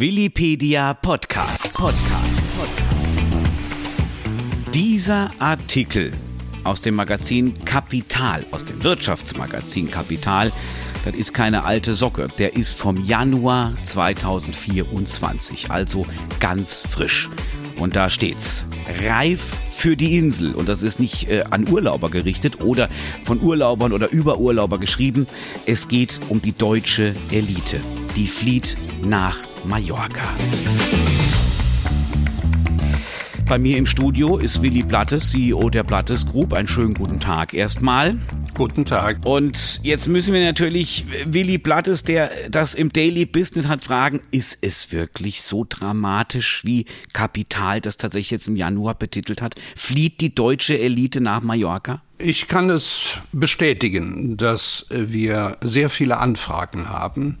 Willipedia Podcast. Podcast. Dieser Artikel aus dem Magazin Kapital, aus dem Wirtschaftsmagazin Kapital, das ist keine alte Socke. Der ist vom Januar 2024, also ganz frisch. Und da steht's. Reif für die Insel. Und das ist nicht äh, an Urlauber gerichtet oder von Urlaubern oder über Urlauber geschrieben. Es geht um die deutsche Elite. Die flieht nach Mallorca. Bei mir im Studio ist Willi Blattes, CEO der Blattes Group. Einen schönen guten Tag erstmal. Guten Tag. Und jetzt müssen wir natürlich Willi Blattes, der das im Daily Business hat, fragen, ist es wirklich so dramatisch, wie Kapital das tatsächlich jetzt im Januar betitelt hat? Flieht die deutsche Elite nach Mallorca? Ich kann es bestätigen, dass wir sehr viele Anfragen haben.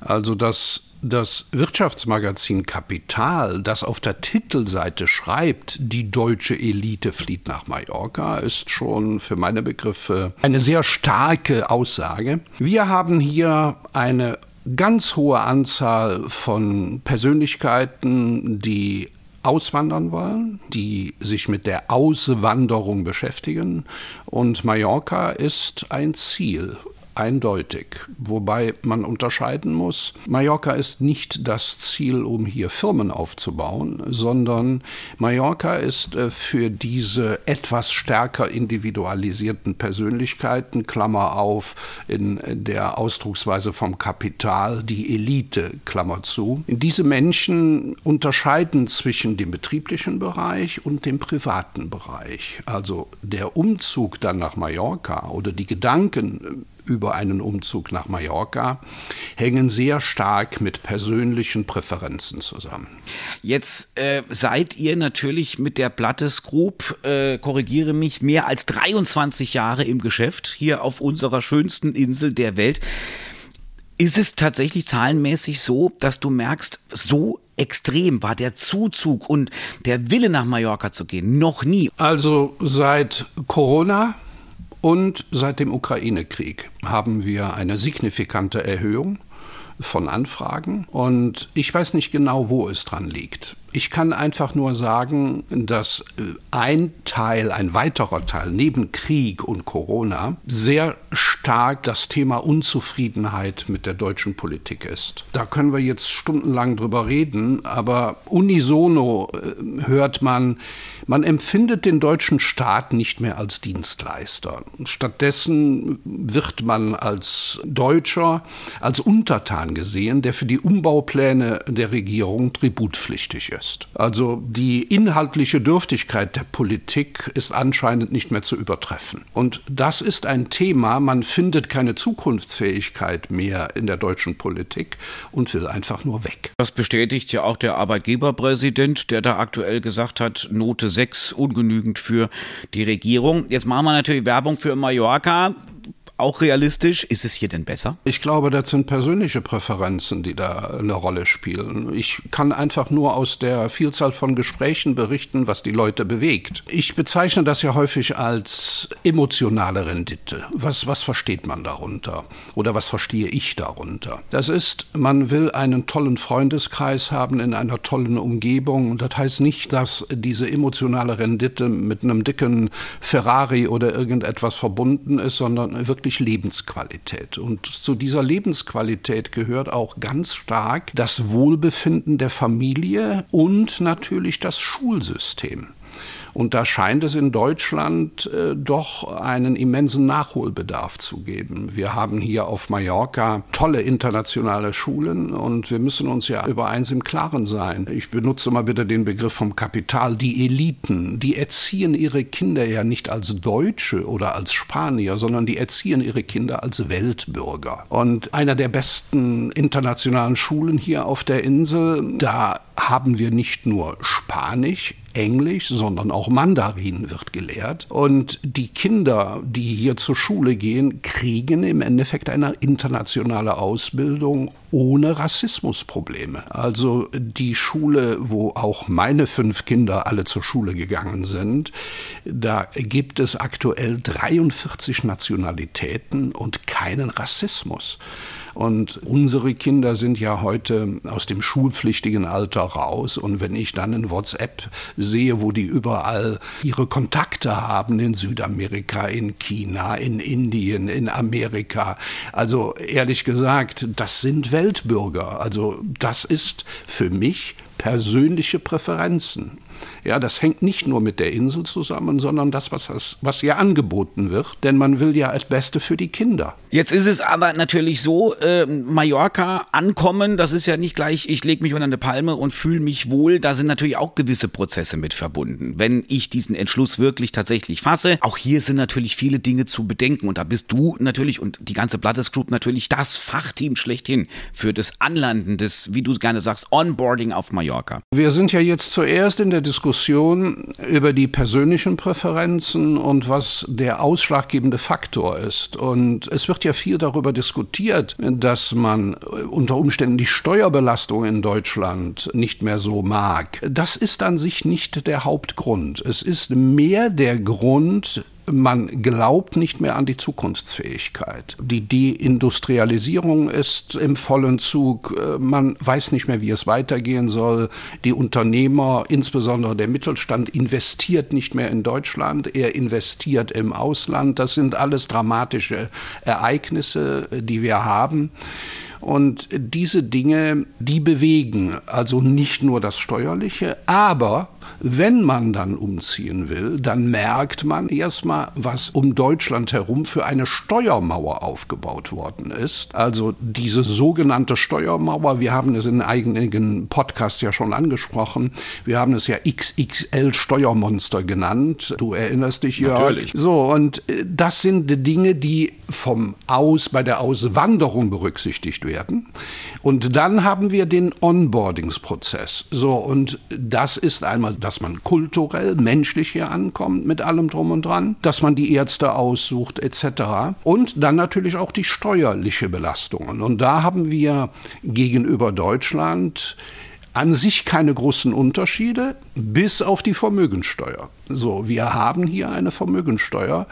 Also, dass das Wirtschaftsmagazin Kapital, das auf der Titelseite schreibt, die deutsche Elite flieht nach Mallorca, ist schon für meine Begriffe eine sehr starke Aussage. Wir haben hier eine ganz hohe Anzahl von Persönlichkeiten, die auswandern wollen, die sich mit der Auswanderung beschäftigen. Und Mallorca ist ein Ziel eindeutig. Wobei man unterscheiden muss, Mallorca ist nicht das Ziel, um hier Firmen aufzubauen, sondern Mallorca ist äh, für diese etwas stärker individualisierten Persönlichkeiten, Klammer auf, in der Ausdrucksweise vom Kapital, die Elite, Klammer zu. Diese Menschen unterscheiden zwischen dem betrieblichen Bereich und dem privaten Bereich. Also der Umzug dann nach Mallorca oder die Gedanken über einen Umzug nach Mallorca hängen sehr stark mit persönlichen Präferenzen zusammen. Jetzt äh, seid ihr natürlich mit der Blattes Group, äh, korrigiere mich, mehr als 23 Jahre im Geschäft hier auf unserer schönsten Insel der Welt. Ist es tatsächlich zahlenmäßig so, dass du merkst, so extrem war der Zuzug und der Wille nach Mallorca zu gehen noch nie? Also seit Corona und seit dem Ukraine-Krieg haben wir eine signifikante Erhöhung von Anfragen und ich weiß nicht genau, wo es dran liegt. Ich kann einfach nur sagen, dass äh, ein Teil, ein weiterer Teil neben Krieg und Corona sehr stark das Thema Unzufriedenheit mit der deutschen Politik ist. Da können wir jetzt stundenlang drüber reden, aber unisono äh, hört man, man empfindet den deutschen Staat nicht mehr als Dienstleister. Stattdessen wird man als Deutscher, als Untertan gesehen, der für die Umbaupläne der Regierung tributpflichtig ist ist. Also die inhaltliche Dürftigkeit der Politik ist anscheinend nicht mehr zu übertreffen. Und das ist ein Thema, man findet keine Zukunftsfähigkeit mehr in der deutschen Politik und will einfach nur weg. Das bestätigt ja auch der Arbeitgeberpräsident, der da aktuell gesagt hat, Note 6 ungenügend für die Regierung. Jetzt machen wir natürlich Werbung für Mallorca auch realistisch. Ist es hier denn besser? Ich glaube, das sind persönliche Präferenzen, die da eine Rolle spielen. Ich kann einfach nur aus der Vielzahl von Gesprächen berichten, was die Leute bewegt. Ich bezeichne das ja häufig als emotionale Rendite. Was, was versteht man darunter? Oder was verstehe ich darunter? Das ist, man will einen tollen Freundeskreis haben in einer tollen Umgebung. Das heißt nicht, dass diese emotionale Rendite mit einem dicken Ferrari oder irgendetwas verbunden ist, sondern wirklich wirklich Lebensqualität. Und zu dieser Lebensqualität gehört auch ganz stark das Wohlbefinden der Familie und natürlich das Schulsystem. Und da scheint es in Deutschland äh, doch einen immensen Nachholbedarf zu geben. Wir haben hier auf Mallorca tolle internationale Schulen und wir müssen uns ja über eins im Klaren sein. Ich benutze mal wieder den Begriff vom Kapital. Die Eliten, die erziehen ihre Kinder ja nicht als Deutsche oder als Spanier, sondern die erziehen ihre Kinder als Weltbürger. Und einer der besten internationalen Schulen hier auf der Insel, da haben wir nicht nur Spanisch, Englisch, sondern auch Mandarin wird gelehrt. Und die Kinder, die hier zur Schule gehen, kriegen im Endeffekt eine internationale Ausbildung ohne Rassismusprobleme. Also die Schule, wo auch meine fünf Kinder alle zur Schule gegangen sind, da gibt es aktuell 43 Nationalitäten und keinen Rassismus. Und unsere Kinder sind ja heute aus dem schulpflichtigen Alter raus. Und wenn ich dann in WhatsApp sehe, wo die überall ihre Kontakte haben in Südamerika, in China, in Indien, in Amerika, also ehrlich gesagt, das sind Weltbürger. Also das ist für mich persönliche Präferenzen. Ja, das hängt nicht nur mit der Insel zusammen, sondern das, was, was ihr angeboten wird. Denn man will ja das Beste für die Kinder. Jetzt ist es aber natürlich so, äh, Mallorca ankommen, das ist ja nicht gleich, ich lege mich unter eine Palme und fühle mich wohl. Da sind natürlich auch gewisse Prozesse mit verbunden. Wenn ich diesen Entschluss wirklich tatsächlich fasse, auch hier sind natürlich viele Dinge zu bedenken. Und da bist du natürlich und die ganze Blattes Group natürlich das Fachteam schlechthin für das Anlanden des, wie du gerne sagst, Onboarding auf Mallorca. Wir sind ja jetzt zuerst in der Diskussion über die persönlichen Präferenzen und was der ausschlaggebende Faktor ist. Und es wird ja viel darüber diskutiert, dass man unter Umständen die Steuerbelastung in Deutschland nicht mehr so mag. Das ist an sich nicht der Hauptgrund. Es ist mehr der Grund, man glaubt nicht mehr an die Zukunftsfähigkeit. Die Deindustrialisierung ist im vollen Zug. Man weiß nicht mehr, wie es weitergehen soll. Die Unternehmer, insbesondere der Mittelstand, investiert nicht mehr in Deutschland. Er investiert im Ausland. Das sind alles dramatische Ereignisse, die wir haben. Und diese Dinge, die bewegen also nicht nur das Steuerliche, aber wenn man dann umziehen will, dann merkt man erstmal, was um Deutschland herum für eine Steuermauer aufgebaut worden ist. Also diese sogenannte Steuermauer, wir haben es in einigen Podcasts ja schon angesprochen, wir haben es ja XXL Steuermonster genannt. Du erinnerst dich, ja. Natürlich. So, und äh, das sind Dinge, die vom Aus, bei der Auswanderung berücksichtigt werden. Und dann haben wir den Onboardingsprozess. So, und das ist einmal, dass man kulturell, menschlich hier ankommt mit allem drum und dran, dass man die Ärzte aussucht etc. Und dann natürlich auch die steuerliche Belastungen. Und da haben wir gegenüber Deutschland an sich keine großen Unterschiede, bis auf die Vermögensteuer. So, wir haben hier eine Vermögensteuer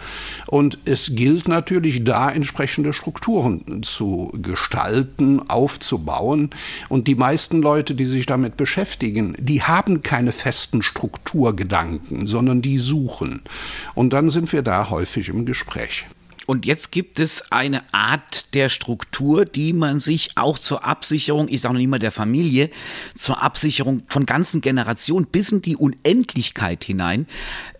und es gilt natürlich da entsprechende Strukturen zu gestalten, aufzubauen. Und die meisten Leute, die sich damit beschäftigen, die haben keine festen Strukturgedanken, sondern die suchen. Und dann sind wir da häufig im Gespräch. Und jetzt gibt es eine Art der Struktur, die man sich auch zur Absicherung, ich sage noch nicht mal der Familie, zur Absicherung von ganzen Generationen bis in die Unendlichkeit hinein,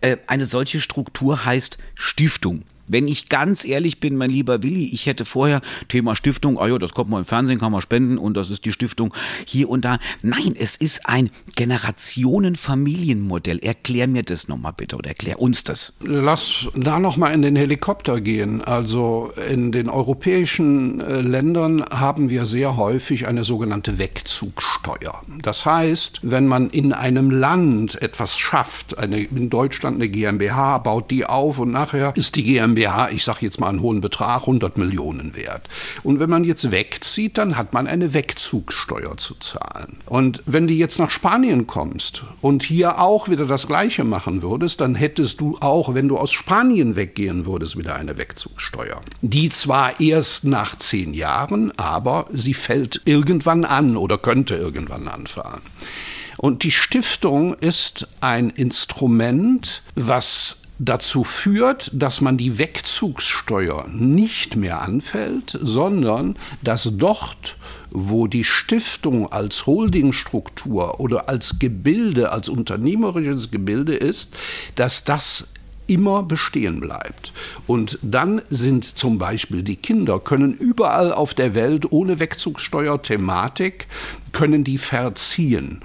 äh, eine solche Struktur heißt Stiftung. Wenn ich ganz ehrlich bin, mein lieber Willi, ich hätte vorher Thema Stiftung, ah ja, das kommt mal im Fernsehen, kann man spenden und das ist die Stiftung hier und da. Nein, es ist ein Generationenfamilienmodell. Erklär mir das nochmal bitte oder erklär uns das. Lass da nochmal in den Helikopter gehen. Also in den europäischen äh, Ländern haben wir sehr häufig eine sogenannte Wegzugsteuer. Das heißt, wenn man in einem Land etwas schafft, eine, in Deutschland eine GmbH, baut die auf und nachher ist die GmbH GmbH, ich sage jetzt mal einen hohen Betrag, 100 Millionen wert. Und wenn man jetzt wegzieht, dann hat man eine Wegzugssteuer zu zahlen. Und wenn du jetzt nach Spanien kommst und hier auch wieder das Gleiche machen würdest, dann hättest du auch, wenn du aus Spanien weggehen würdest, wieder eine Wegzugssteuer. Die zwar erst nach zehn Jahren, aber sie fällt irgendwann an oder könnte irgendwann anfahren. Und die Stiftung ist ein Instrument, was dazu führt, dass man die Wegzugssteuer nicht mehr anfällt, sondern dass dort, wo die Stiftung als Holdingstruktur oder als Gebilde, als unternehmerisches Gebilde ist, dass das immer bestehen bleibt. Und dann sind zum Beispiel die Kinder, können überall auf der Welt ohne Wegzugssteuer-Thematik, können die verziehen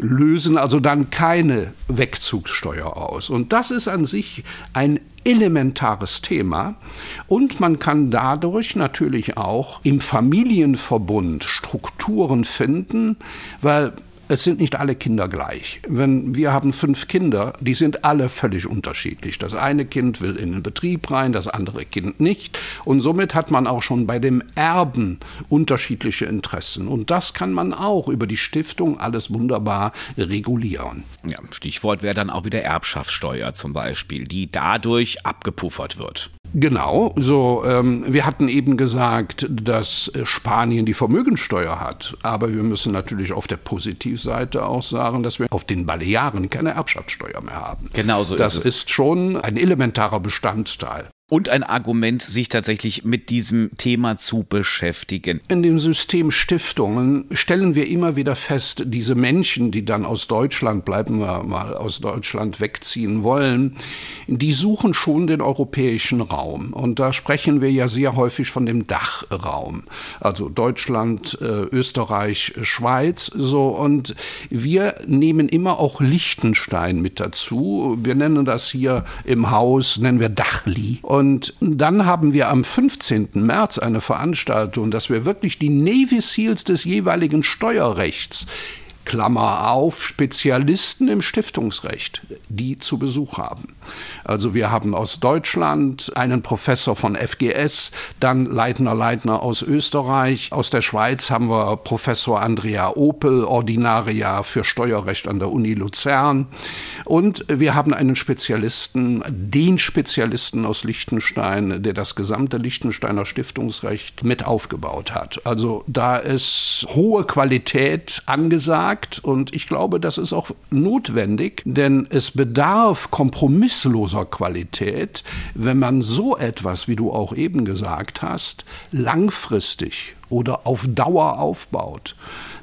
lösen also dann keine Wegzugssteuer aus. Und das ist an sich ein elementares Thema und man kann dadurch natürlich auch im Familienverbund Strukturen finden, weil es sind nicht alle Kinder gleich. Wenn wir haben fünf Kinder, die sind alle völlig unterschiedlich. Das eine Kind will in den Betrieb rein, das andere Kind nicht. Und somit hat man auch schon bei dem Erben unterschiedliche Interessen. Und das kann man auch über die Stiftung alles wunderbar regulieren. Ja, Stichwort wäre dann auch wieder Erbschaftssteuer zum Beispiel, die dadurch abgepuffert wird. Genau, so ähm, wir hatten eben gesagt, dass Spanien die Vermögensteuer hat, aber wir müssen natürlich auf der Positivseite auch sagen, dass wir auf den Balearen keine Erbschaftssteuer mehr haben. Genau so das ist es. Das ist schon ein elementarer Bestandteil und ein Argument, sich tatsächlich mit diesem Thema zu beschäftigen. In dem System Stiftungen stellen wir immer wieder fest, diese Menschen, die dann aus Deutschland, bleiben wir mal aus Deutschland wegziehen wollen, die suchen schon den europäischen Raum. Und da sprechen wir ja sehr häufig von dem Dachraum. Also Deutschland, äh, Österreich, Schweiz, so. Und wir nehmen immer auch Liechtenstein mit dazu. Wir nennen das hier im Haus, nennen wir Dachli. Und und dann haben wir am 15. März eine Veranstaltung, dass wir wirklich die Navy Seals des jeweiligen Steuerrechts Klammer auf, Spezialisten im Stiftungsrecht, die zu Besuch haben. Also wir haben aus Deutschland einen Professor von FGS, dann Leitner Leitner aus Österreich, aus der Schweiz haben wir Professor Andrea Opel, Ordinaria für Steuerrecht an der Uni Luzern und wir haben einen Spezialisten, den Spezialisten aus Liechtenstein, der das gesamte Liechtensteiner Stiftungsrecht mit aufgebaut hat. Also da ist hohe Qualität angesagt gesagt und ich glaube, das ist auch notwendig, denn es bedarf kompromissloser Qualität, wenn man so etwas, wie du auch eben gesagt hast, langfristig oder auf Dauer aufbaut,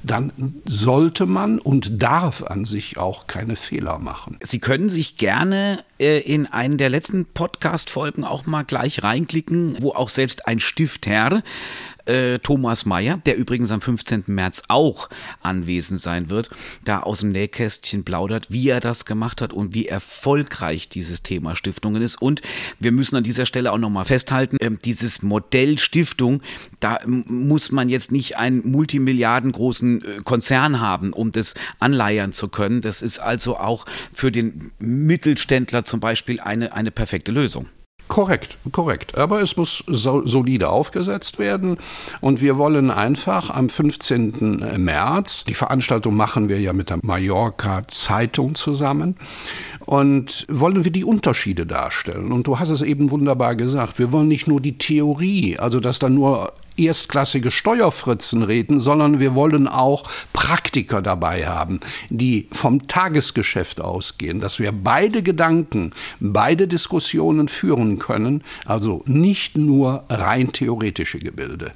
dann sollte man und darf an sich auch keine Fehler machen. Sie können sich gerne äh, in einen der letzten Podcast-Folgen auch mal gleich reinklicken, wo auch selbst ein Stiftherr äh, Thomas Mayer, der übrigens am 15. März auch anwesend sein wird, da aus dem Nähkästchen plaudert, wie er das gemacht hat und wie erfolgreich dieses Thema Stiftungen ist. Und wir müssen an dieser Stelle auch nochmal festhalten, äh, dieses Modell Stiftung, da muss man jetzt nicht einen multimilliardengroßen äh, Konzern haben, um das anleiern zu können. Das ist also auch für den Mittelständler zum Beispiel eine, eine perfekte Lösung. Korrekt, korrekt. Aber es muss so, solide aufgesetzt werden. Und wir wollen einfach am 15. März, die Veranstaltung machen wir ja mit der Mallorca Zeitung zusammen, und wollen wir die Unterschiede darstellen. Und du hast es eben wunderbar gesagt, wir wollen nicht nur die Theorie, also dass da nur erstklassige Steuerfritzen reden, sondern wir wollen auch Praktiker dabei haben, die vom Tagesgeschäft ausgehen, dass wir beide Gedanken, beide Diskussionen führen können, also nicht nur rein theoretische Gebilde.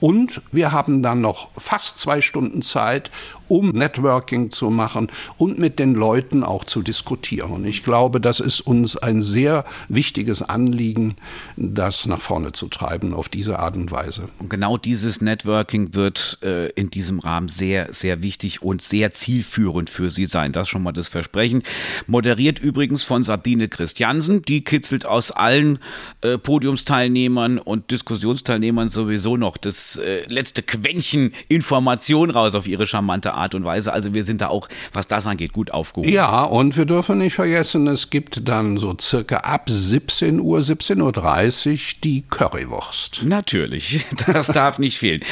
Und wir haben dann noch fast zwei Stunden Zeit, um Networking zu machen und mit den Leuten auch zu diskutieren. Ich glaube, das ist uns ein sehr wichtiges Anliegen, das nach vorne zu treiben auf diese Art und Weise. Und genau dieses Networking wird äh, in diesem Rahmen sehr, sehr wichtig und sehr zielführend für Sie sein. Das schon mal das Versprechen. Moderiert übrigens von Sabine Christiansen. Die kitzelt aus allen äh, Podiumsteilnehmern und Diskussionsteilnehmern sowieso noch das äh, letzte Quäntchen Information raus auf ihre charmante Art und Weise. Also wir sind da auch, was das angeht, gut aufgehoben. Ja, und wir dürfen nicht vergessen, es gibt dann so circa ab 17 Uhr, 17.30 Uhr die Currywurst. Natürlich, das darf nicht fehlen.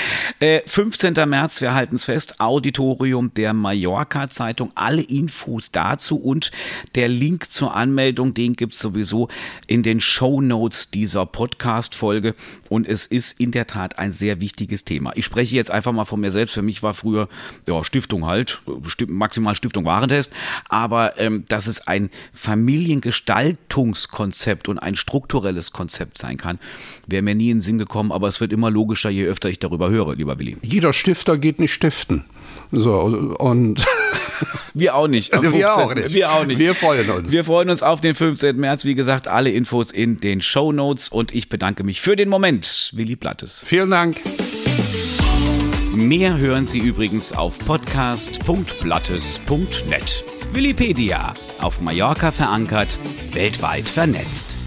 Äh, 15. März, wir halten es fest, Auditorium der Mallorca Zeitung. Alle Infos dazu und der Link zur Anmeldung, den gibt es sowieso in den Show Notes dieser Podcast-Folge. Und es ist in der Tat ein sehr wichtiges Thema. Ich spreche jetzt einfach mal von mir selbst. Für mich war früher ja, Stiftung halt, maximal Stiftung Warentest. Aber ähm, dass es ein Familiengestaltungskonzept und ein strukturelles Konzept sein kann, wäre mir nie in den Sinn gekommen. Aber es wird immer logischer, je öfter ich darüber höre, lieber Willi. Jeder Stifter geht nicht stiften. So, und. Wir auch nicht. Wir auch nicht. Wir auch nicht. Wir freuen uns. Wir freuen uns auf den 15. März. Wie gesagt, alle Infos in den Show Notes. Und ich bedanke mich für den Moment, Willi Plattes. Vielen Dank. Mehr hören Sie übrigens auf podcast.blattes.net. Willipedia. Auf Mallorca verankert, weltweit vernetzt.